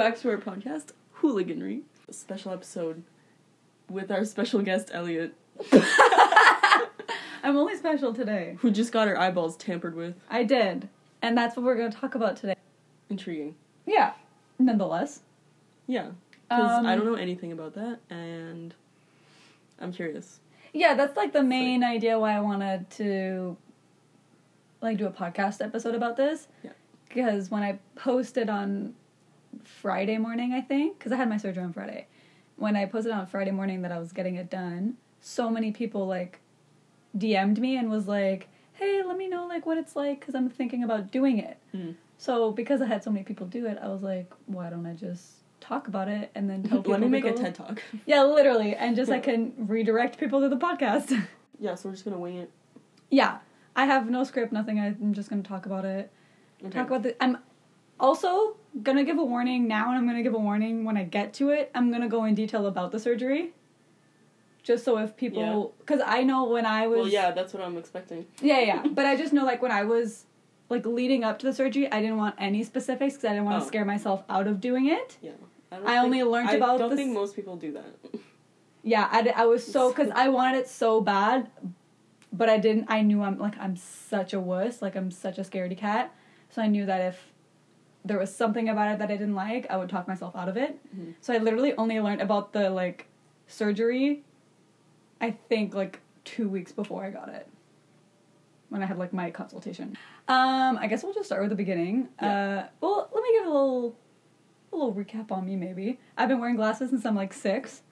back to our podcast, Hooliganry. A special episode with our special guest, Elliot, I'm only special today. who just got her eyeballs tampered with. I did. And that's what we're going to talk about today. Intriguing. Yeah. Nonetheless. Yeah. Because Um, I don't know anything about that, and I'm curious. Yeah, that's like the main idea why I wanted to like do a podcast episode about this. Yeah. Because when I posted on Friday morning, I think, because I had my surgery on Friday. When I posted on Friday morning that I was getting it done, so many people like DM'd me and was like, "Hey, let me know like what it's like because I'm thinking about doing it." Hmm. So because I had so many people do it, I was like, "Why don't I just talk about it and then tell people?" Let me make a TED talk. Yeah, literally, and just I can redirect people to the podcast. yeah, so we're just gonna wing it. yeah, I have no script, nothing. I'm just gonna talk about it. Okay. Talk about the. I'm also gonna give a warning now, and I'm gonna give a warning when I get to it. I'm gonna go in detail about the surgery, just so if people, because I know when I was, Well, yeah, that's what I'm expecting. yeah, yeah. but I just know like when I was like leading up to the surgery, I didn't want any specifics because I didn't want to Oh. scare myself out of doing it. Yeah. don't I only learned I about I don't this- think most people do that. Yeah, I, I was so because I wanted it so bad, but I didn't. I knew I'm like I'm such a wuss, like I'm such a scaredy cat. So I knew that if there was something about it that I didn't like, I would talk myself out of it. Mhm. So I literally only learned about the like surgery. I think like two weeks before I got it, when I had like my consultation. Um, I guess we'll just start with the beginning. Yeah. Uh, well, let me give a little, a little recap on me. Maybe I've been wearing glasses since I'm like six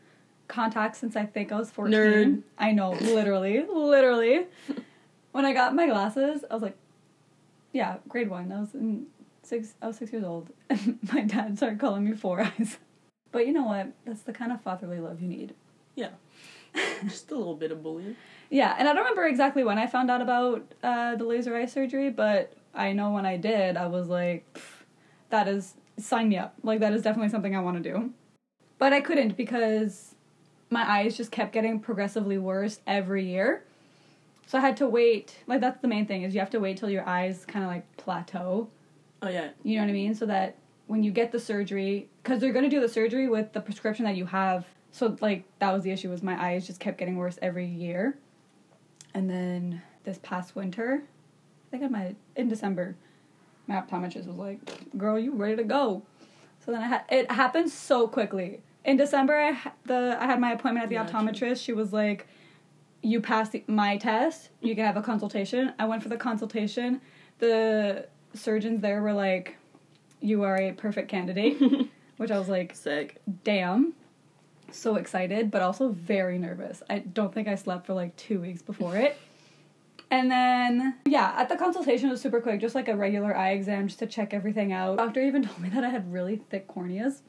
contacts since I think I was 14. Nerd. I know, literally, literally. When I got my glasses, I was like, yeah, grade one. I was in six. I was six years old, and my dad started calling me Four Eyes. But you know what? That's the kind of fatherly love you need. yeah. Just a little bit of bullying. Yeah, and I don't remember exactly when I found out about uh, the laser eye surgery, but I know when I did, I was like, that is, sign me up. Like, that is definitely something I want to do. But I couldn't because my eyes just kept getting progressively worse every year. So I had to wait. Like, that's the main thing, is you have to wait till your eyes kind of like plateau. Oh yeah. You know what I mean? So that when you get the surgery, because they're going to do the surgery with the prescription that you have. So like that was the issue was my eyes just kept getting worse every year. And then this past winter, I think I might in December, my optometrist was like, "Girl, you ready to go?" So then I had it happened so quickly. In December, I ha- the I had my appointment at the optometrist. She was like, "You passed the, my test. You can have a consultation." I went for the consultation. The surgeons there were like, "You are a perfect candidate," which I was like, Sick. damn so excited but also very nervous i don't think i slept for like two weeks before it and then yeah at the consultation it was super quick just like a regular eye exam just to check everything out doctor even told me that i had really thick corneas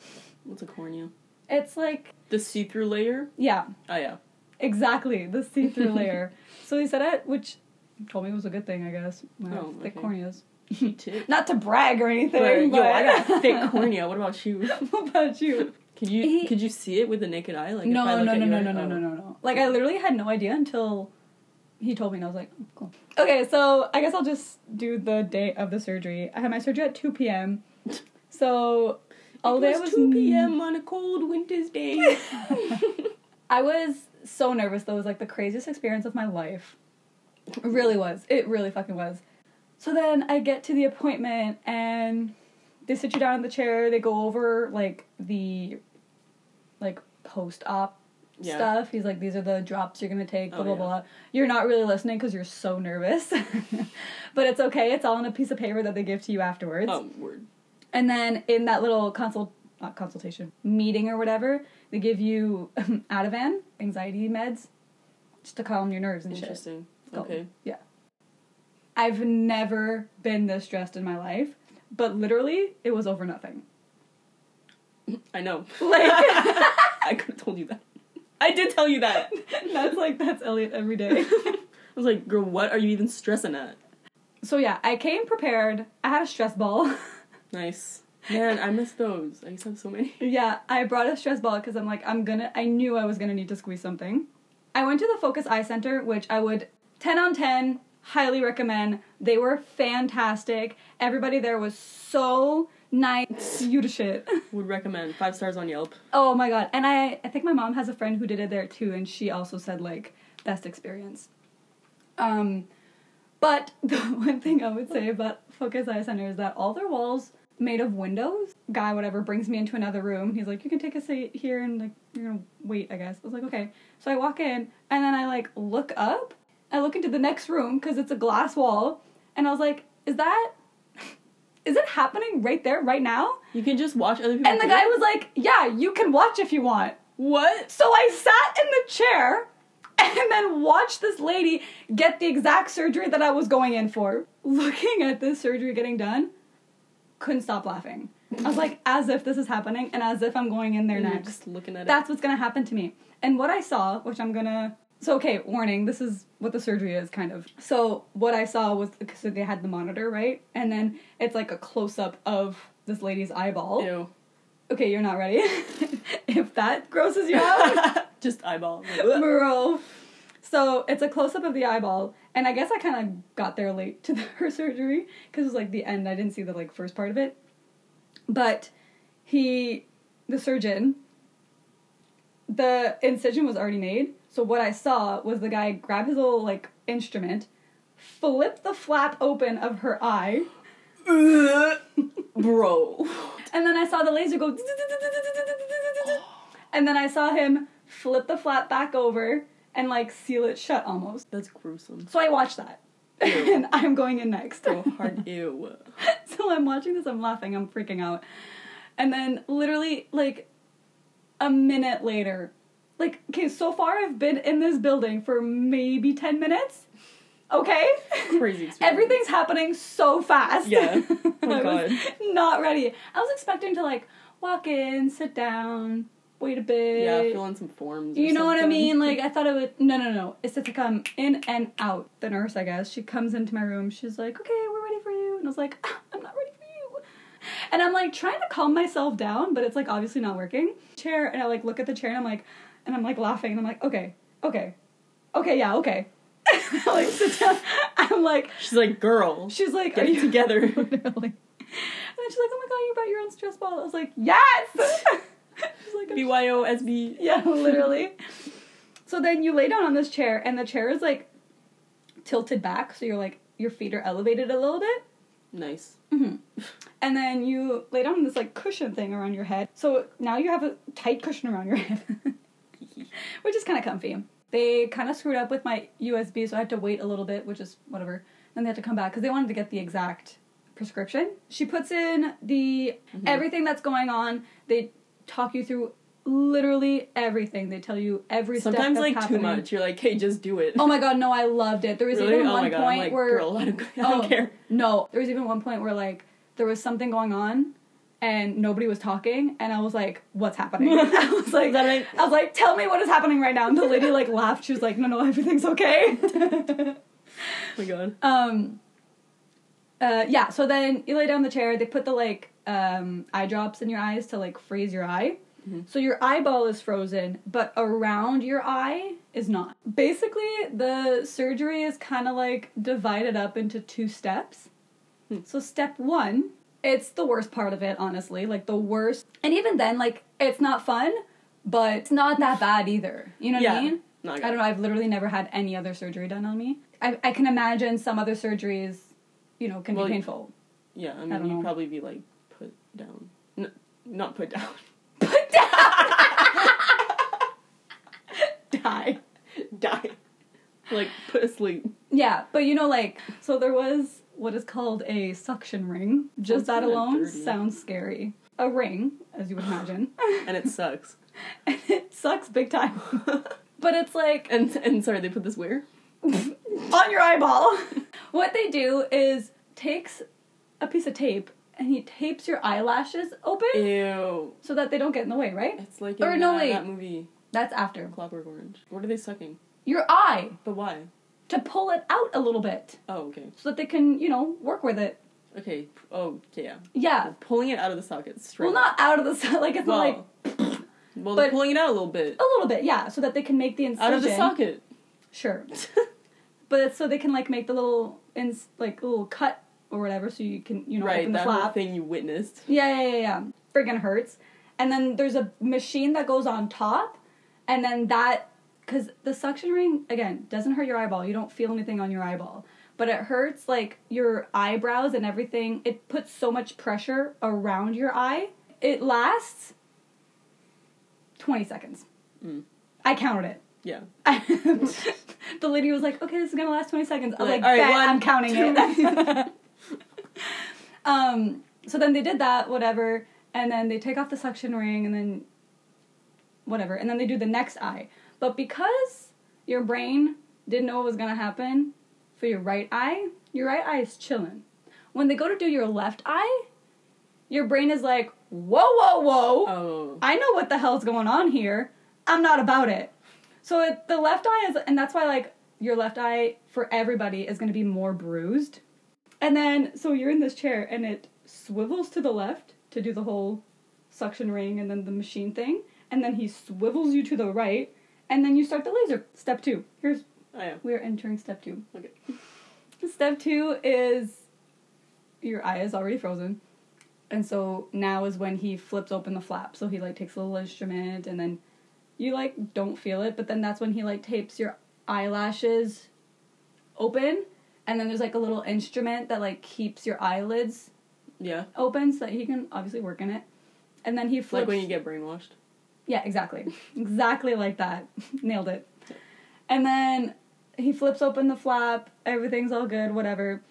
What's a cornea? it's like The see-through layer. yeah Oh yeah. exactly the see-through layer so he said it which told me it was a good thing i guess I Oh, thick okay. corneas Me too. not to brag or anything Right. but Yo, I got a thick cornea. What about you? what about you Could you He- could you see it with the naked eye? Like no, no, no, no, no, no, oh. no, no, no. Like I literally had no idea until he told me, and I was like, oh, cool. Okay, so I guess I'll just do the date of the surgery. I had my surgery at two p.m. So all it day was 2 p.m. on a cold winter's day. I was so nervous. Though it was like the craziest experience of my life. It really was. It really fucking was. So then I get to the appointment and they sit you down in the chair. They go over like the like post op Yeah. stuff. He's like, these are the drops you're gonna take. Blah Oh, blah yeah. blah. You're not really listening because you're so nervous, but it's okay. It's all on a piece of paper that they give to you afterwards. oh, word. And then in that little consult not consultation meeting or whatever, they give you Ativan anxiety meds just to calm your nerves and shit. Interesting. Okay. Yeah. I've never been this stressed in my life, but literally it was over nothing. I know. Like I could have told you that. I did tell you that. that's like that's Elliot every day. I was like, girl, what are you even stressing at? So yeah, I came prepared. I had a stress ball. Nice. Man, I miss those. I used to have so many. yeah, I brought a stress ball because I'm like, I'm gonna. I knew I was gonna need to squeeze something. I went to the Focus Eye Center, which I would ten on ten highly recommend. They were fantastic. Everybody there was so nice, you to shit. Would recommend five stars on Yelp. Oh my god. And I, I think my mom has a friend who did it there too, and she also said like best experience. Um but the one thing I would say about Focus Eye Center is that all their walls made of windows. Guy whatever brings me into another room. He's like, You can take a seat here and like you're gonna wait, I guess. I was like, Okay. So I walk in and then I like look up. I look into the next room because it's a glass wall, and I was like, Is that is it happening right there, right now? You can just watch other people. And the guy it? was like, Yeah, you can watch if you want. "What? So I sat in the chair and then watched this lady get the exact surgery that I was going in for. Looking at this surgery getting done, couldn't stop laughing. I was like, as if this is happening and as if I'm going in there And next. just looking at it. That's what's gonna happen to me. And what I saw, which I'm gonna. So, okay, warning, this is what the surgery is, kind of. So, what I saw was. So, they had the monitor, right? And then it's like a close up of this lady's eyeball. Ew. Okay, you're not ready. if that grosses you out, just eyeball. bro. So it's a close up of the eyeball, and I guess I kind of got there late to the, her surgery because it was like the end. I didn't see the like first part of it, but he, the surgeon, the incision was already made. So what I saw was the guy grab his little like instrument, flip the flap open of her eye, Bro. and then I saw the laser go. And then I saw him flip the flap back over and like seal it shut almost. That's gruesome. So I watched that. And I'm going in next. So hard. Ew. so I'm watching this, I'm laughing, I'm freaking out. And then literally like a minute later, like, okay, so far I've been in this building for maybe 10 minutes. Okay? Crazy experience. Everything's happening so fast. Yeah. Oh I was God. not ready. I was expecting to like walk in, sit down, wait a bit. Yeah, fill in some forms. or You know what I mean? Like I thought it would. No, no, no. It's just to come in and out. The nurse, I guess, she comes into my room. She's like, "Okay, we're ready for you," and I was like, "Ah, "I'm not ready for you." And I'm like trying to calm myself down, but it's like obviously not working. Chair, and I like look at the chair, and I'm like, and I'm like laughing, and I'm like, "Okay, okay, okay, yeah, okay." I, like sit down. I'm like, She's like, girl, she's like, get "Are you together. Literally. And then she's like, "Oh my god, you brought your own stress ball." I was like, "Yes." she's like, "I'm BYO SB. yeah, literally. So then you lay down on this chair, and the chair is like tilted back, so you're like your feet are elevated a little bit. Nice. hmm And then you lay down on this like cushion thing around your head. So now you have a tight cushion around your head, which is kind of comfy. They kind of screwed up with my USB, so I had to wait a little bit, which is whatever. Then they had to come back because they wanted to get the exact prescription. She puts in the everything that's going on. They talk you through literally everything. They tell you every Sometimes step like that's too much. You're like, hey, just do it. Oh my god, no, I loved it. There was really? even oh one god. point I'm like, where girl, I don't, I don't Oh, care. No, there was even one point where like there was something going on and nobody was talking and I was like, what's happening? I was like? I was like, tell me what is happening right now. And the lady like laughed. She was like, no, no, everything's okay. Oh my god. um uh yeah, so then you lay down the chair, they put the like um eye drops in your eyes to like freeze your eye. Mhm. So your eyeball is frozen, but around your eye is not. Basically, the surgery is kind of like divided up into two steps. Hmm. So step 1, it's the worst part of it, honestly, like the worst. And even then like it's not fun, but it's not that bad either. You know what I Yeah. mean? No, I, I don't know. I've literally never had any other surgery done on me. I, I can imagine some other surgeries, you know, can Well, be painful. Yeah, I I mean, don't you'd know. probably be like put down. N- not put down. Put down. Die. Die. Like put asleep. Yeah, but you know, like, so there was what is called a suction ring. Just that alone dirty. sounds scary. A ring, as you would imagine, And it sucks. and it sucks big time. But it's like and and sorry, they put this where? on your eyeball. what they do is takes a piece of tape and he tapes your eyelashes open Ew. so that they don't get in the way, right? It's like in Or no, uh, wait. that movie, That's after. Clockwork Orange. What are they sucking? Your eye But why? to pull it out a little bit Oh, okay. so that they can, you know, work with it. Okay. Oh, yeah. Yeah. Pulling it out of the socket straight. Well, not out of the sun, like it's well, not like well, they're pulling it out a little bit a little bit, yeah, so that they can make the incision. out of the socket. Sure. but it's so they can like make the little ins like little cut or whatever, so you can you know right, open the that whole flap. thing you witnessed. Yeah, yeah, yeah, yeah. Friggin' hurts. And then there's a machine that goes on top, and then that, because the suction ring, again, doesn't hurt your eyeball. You don't feel anything on your eyeball. But it hurts, like, your eyebrows and everything. It puts so much pressure around your eye. It lasts 20 seconds. Mm. I counted it. Yeah. the lady was like, okay, this is gonna last 20 seconds. I was Like, like, right, one, I'm counting two. it. um, so then they did that, whatever, and then they take off the suction ring and then whatever, and then they do the next eye. But because your brain didn't know what was gonna happen for your right eye, your right eye is chilling. When they go to do your left eye, your brain is like, whoa, whoa, whoa. Oh. I know what the hell's going on here. I'm not about it. So it, the left eye is, and that's why like your left eye for everybody is going to be more bruised. And then so you're in this chair and it swivels to the left to do the whole suction ring and then the machine thing, and then he swivels you to the right, and then you start the laser. Step two. Here's Oh, yeah. we're entering step two. Okay. Step two is your eye is already frozen. And so now is when he flips open the flap. So he like takes a little instrument and then you like don't feel it, but then that's when he like tapes your eyelashes open and then there's like a little instrument that like keeps your eyelids Yeah. open so that he can obviously work in it. And then he flips Like when you get brainwashed. Yeah, exactly. exactly like that. Nailed it. And then he flips open the flap, everything's all good, whatever.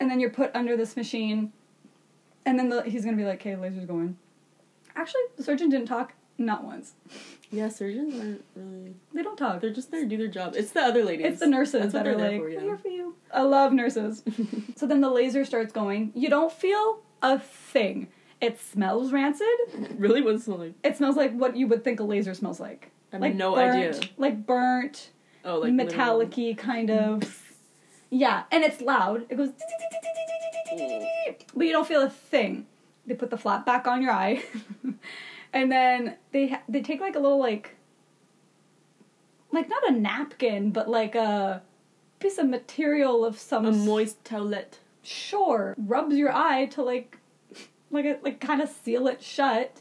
And then you're put under this machine. And then the, he's gonna be like, okay, laser's going. Actually, the surgeon didn't talk not once. Yeah, surgeons aren't really. They don't talk. They're just there to do their job. It's the other ladies. It's the nurses That's that are like, for, yeah. we're here for you. I love nurses. so then the laser starts going. You don't feel a thing. It smells rancid. really? What does it smell like? It smells like what you would think a laser smells like. I have like no burnt, idea. Like burnt, Oh, like metallic-y kind of. Yeah, and it's loud. It goes. But you don't feel a thing. They put the flap back on your eye, and then they ha- they take like a little like. Like not a napkin, but like a piece of material of some A moist towelette. sure rubs your eye to like like a, like kind of seal it shut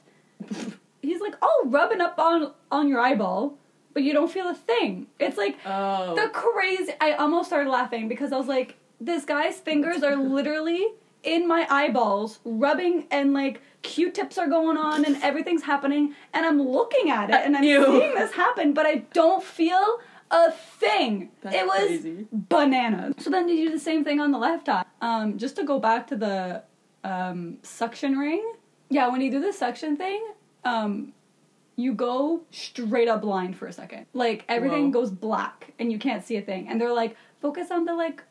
he's like oh rubbing up on on your eyeball but you don't feel a thing it's like Oh. the crazy i almost started laughing because i was like this guy's fingers are literally in my eyeballs rubbing and like q-tips are going on and everything's happening and i'm looking at it and i'm Ew. seeing this happen but i don't feel a thing That's it was bananas. So then you do the same thing on the left eye. Um, just to go back to the um, suction ring. Yeah, when you do the suction thing, um, you go straight up blind for a second. Like everything Whoa. goes black and you can't see a thing. And they're like, focus on the like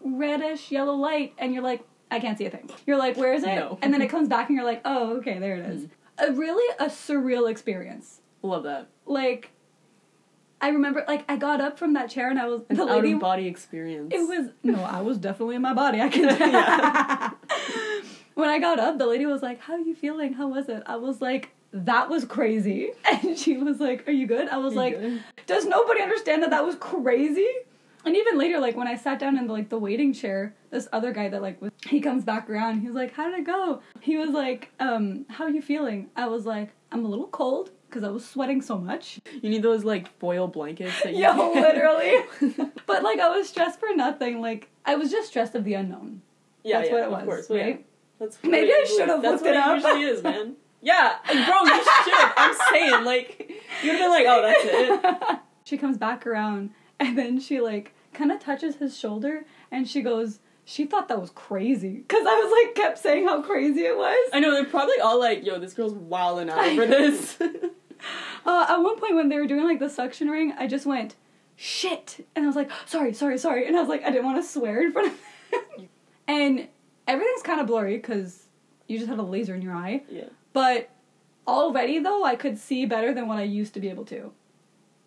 reddish yellow light, and you're like, I can't see a thing. You're like, where is it? No. And then it comes back, and you're like, oh, okay, there it is. A really a surreal experience. Love that. Like, I remember, like, I got up from that chair and I was An the out lady. of body experience. It was no, I was definitely in my body. I can. when I got up, the lady was like, "How are you feeling? How was it?" I was like, "That was crazy," and she was like, "Are you good?" I was You like, good? "Does nobody understand that that was crazy?" And even later, like when I sat down in the, like the waiting chair, this other guy that like was, he comes back around. He was like, "How did it go?" He was like, um, "How are you feeling?" I was like, "I'm a little cold." Because I was sweating so much. You need those like foil blankets that you Yo, literally. but like I was stressed for nothing. Like I was just stressed of the unknown. Yeah, That's yeah, what it of was, course. Well, yeah. Right? That's Maybe what I it- should have That's looked what it up. usually is, man. Yeah, bro, you should. I'm saying, like, you'd have been like, oh, that's it. she comes back around and then she like kind of touches his shoulder and she goes, she thought that was crazy because I was like kept saying how crazy it was. I know they're probably all like, yo, this girl's wilding out for this. Uh, at one point when they were doing like the suction ring, I just went shit, and I was like sorry, sorry, sorry, and I was like I didn't want to swear in front of them. and everything's kind of blurry because you just had a laser in your eye. yeah. But already though, I could see better than what I used to be able to.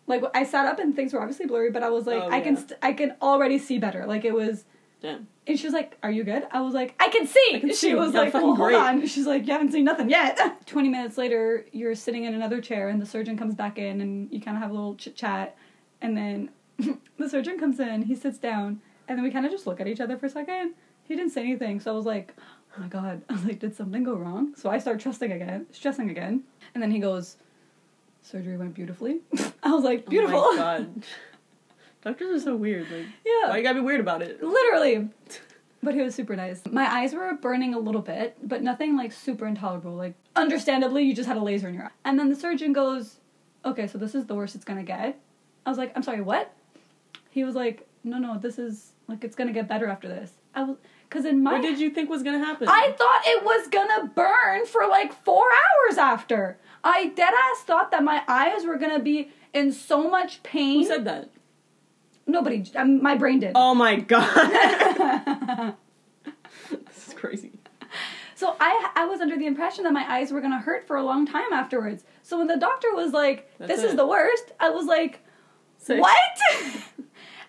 Like I sat up and things were obviously blurry, but I was like, Oh, I can, st- I can already see better. Like it was, Damn. and she was like, "Are you good?" I was like, "I can see." I can she see. was Yeah, like, well, "Hold on." She's like, "You haven't seen nothing yet." Twenty minutes later, you're sitting in another chair, and the surgeon comes back in, and you kind of have a little chit chat, and then the surgeon comes in. He sits down, and then we kind of just look at each other for a second. He didn't say anything. So I was like, oh my god. I was like, did something go wrong? So I start trusting again, stressing again. And then he goes, surgery went beautifully. I was like, beautiful. Oh my god. Doctors are so weird. Like, yeah. why you gotta be weird about it? Literally. But he was super nice. My eyes were burning a little bit, but nothing like super intolerable. Like, understandably, you just had a laser in your eye. And then the surgeon goes, Okay, so this is the worst it's gonna get. I was like, I'm sorry, what? He was like, No, no, this is like it's gonna get better after this. I was, cause in my What did you think was gonna happen? I thought it was gonna burn for like four hours after. I dead ass thought that my eyes were gonna be in so much pain. Who said that? Nobody, um, my brain did. Oh my god. this is crazy. So I I was under the impression that my eyes were gonna hurt for a long time afterwards. So when the doctor was like, That's "This is the worst," I was like, Sick. "What?"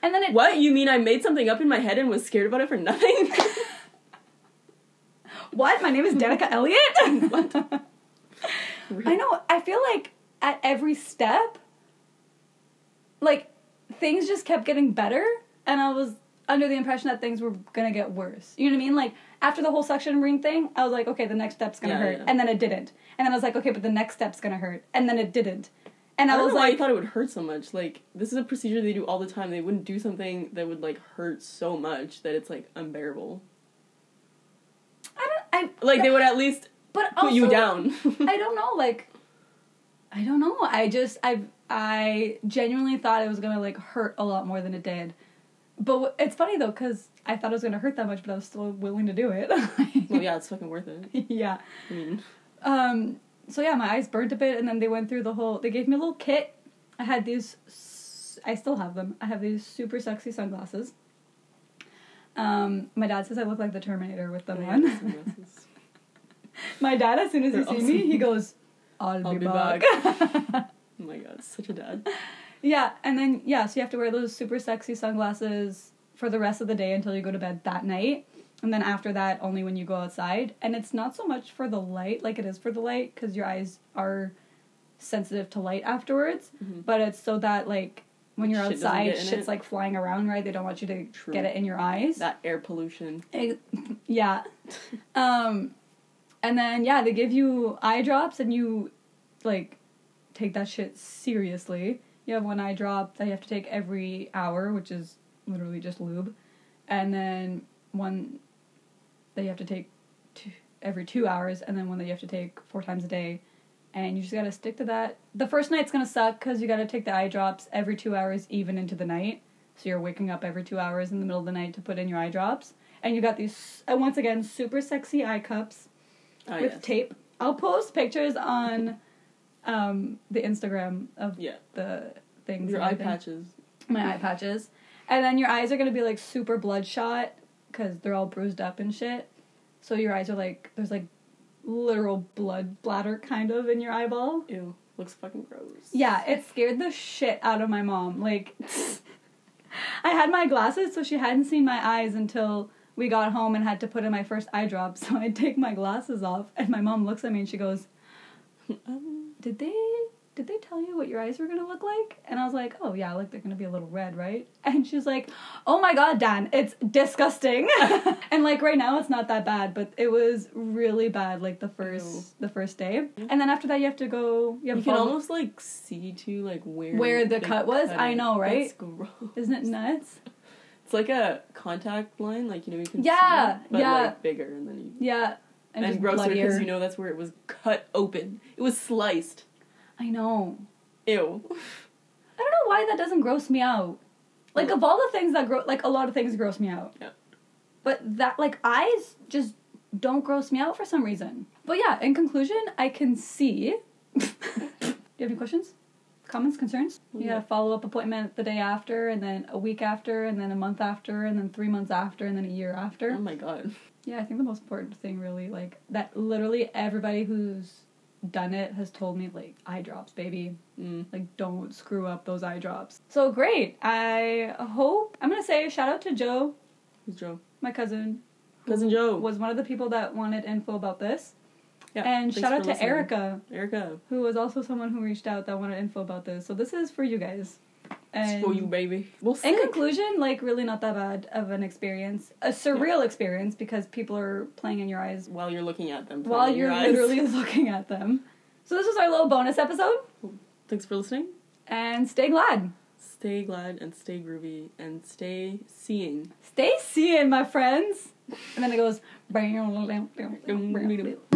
and then it What? You mean I made something up in my head and was scared about it for nothing? what? My name is Danica Elliott. What? I know. I feel like at every step, like things just kept getting better, and I was under the impression that things were gonna get worse. You know what I mean? Like after the whole suction ring thing, I was like, okay, the next step's gonna Yeah, hurt, yeah. and then it didn't. And then I was like, okay, but the next step's gonna hurt, and then it didn't. And I I, don't was know why you thought it would hurt so much. Like, this is a procedure they do all the time. They wouldn't do something that would, like, hurt so much that it's, like, unbearable. I don't, I Like, they would at least but put you down. I don't know, like, I don't know. I just, I, I genuinely thought it was gonna like hurt a lot more than it did. But w- it's funny though, cause I thought it was gonna hurt that much, but I was still willing to do it. well, yeah, it's fucking worth it. yeah. I mean, Um. So yeah, my eyes burnt a bit, and then they went through the whole. They gave me a little kit. I had these. I still have them. I have these super sexy sunglasses. Um, my dad says I look like the Terminator with them on. My dad, as soon as he They're sees me, he goes, "I'll, I'll be, be back." oh my god, such a dad. yeah, and then yeah, so you have to wear those super sexy sunglasses for the rest of the day until you go to bed that night, and then after that, only when you go outside. And it's not so much for the light, like it is for the light, because your eyes are sensitive to light afterwards. Mhm. But it's so that like when you're Shit outside, shit's it. like flying around, right? They don't want you to True. get it in your eyes. That air pollution. Ex- yeah. um, and then yeah, they give you eye drops, and you like take that shit seriously. You have one eye drop that you have to take every hour, which is literally just lube, and then one that you have to take two, every two hours, and then one that you have to take four times a day. And you just gotta stick to that. The first night's gonna suck because you gotta take the eye drops every two hours, even into the night. So you're waking up every two hours in the middle of the night to put in your eye drops. And you got these, uh, once again, super sexy eye cups Oh, with yes. tape. I'll post pictures on um, the Instagram of Yeah. the things. Your eye patches. My eye patches. And then your eyes are gonna be like super bloodshot because they're all bruised up and shit. So your eyes are like, there's like literal blood bladder kind of in your eyeball. Ew. Looks fucking gross. Yeah, it scared the shit out of my mom. Like, I had my glasses, so she hadn't seen my eyes until we got home and had to put in my first eye drop. So I take my glasses off, and my mom looks at me and she goes, Um, "Did they? Did they tell you what your eyes were gonna look like?" And I was like, "Oh yeah, like they're gonna be a little red, right?" And she's like, "Oh my god, Dan, it's disgusting." and like right now, it's not that bad, but it was really bad. Like the first Ew. the first day, and then after that, you have to go. You have you can almost like see to like where Where the cut was? I know, right? That's gross. Isn't it nuts? It's like a contact line, like you know you can Yeah, see, but yeah. like bigger, and then you Yeah. and, just grosser because you know that's where it was cut open. It was sliced. I know. Ew. I don't know why that doesn't gross me out. Like Oh. of all the things that grow, like a lot of things gross me out. Yeah. But that, like eyes, just don't gross me out for some reason. But yeah, in conclusion, I can see. Do you have any questions? Comments, concerns? You Yeah. got a follow up appointment the day after, and then a week after, and then a month after, and then three months after, and then a year after. Oh my god. Yeah, I think the most important thing really, like that literally everybody who's done it has told me like eye drops, baby. Mm. Like don't screw up those eye drops. So great. I hope I'm gonna say shout out to Joe, Who's Joe? my cousin. Cousin Joe. was one of the people that wanted info about this. Yeah. and shout out to listening. Erica, Erica. who was also someone who reached out that wanted info about this. So this is for you guys. It's And for you, baby. Well, in conclusion, like really not that bad of an experience. A surreal experience because people are playing in your eyes while you're looking at them, while you're your literally looking at them. So this was our little bonus episode, Thanks for listening. and stay glad. Stay glad and stay groovy and stay seeing. Stay seeing, my friends. And then it goes.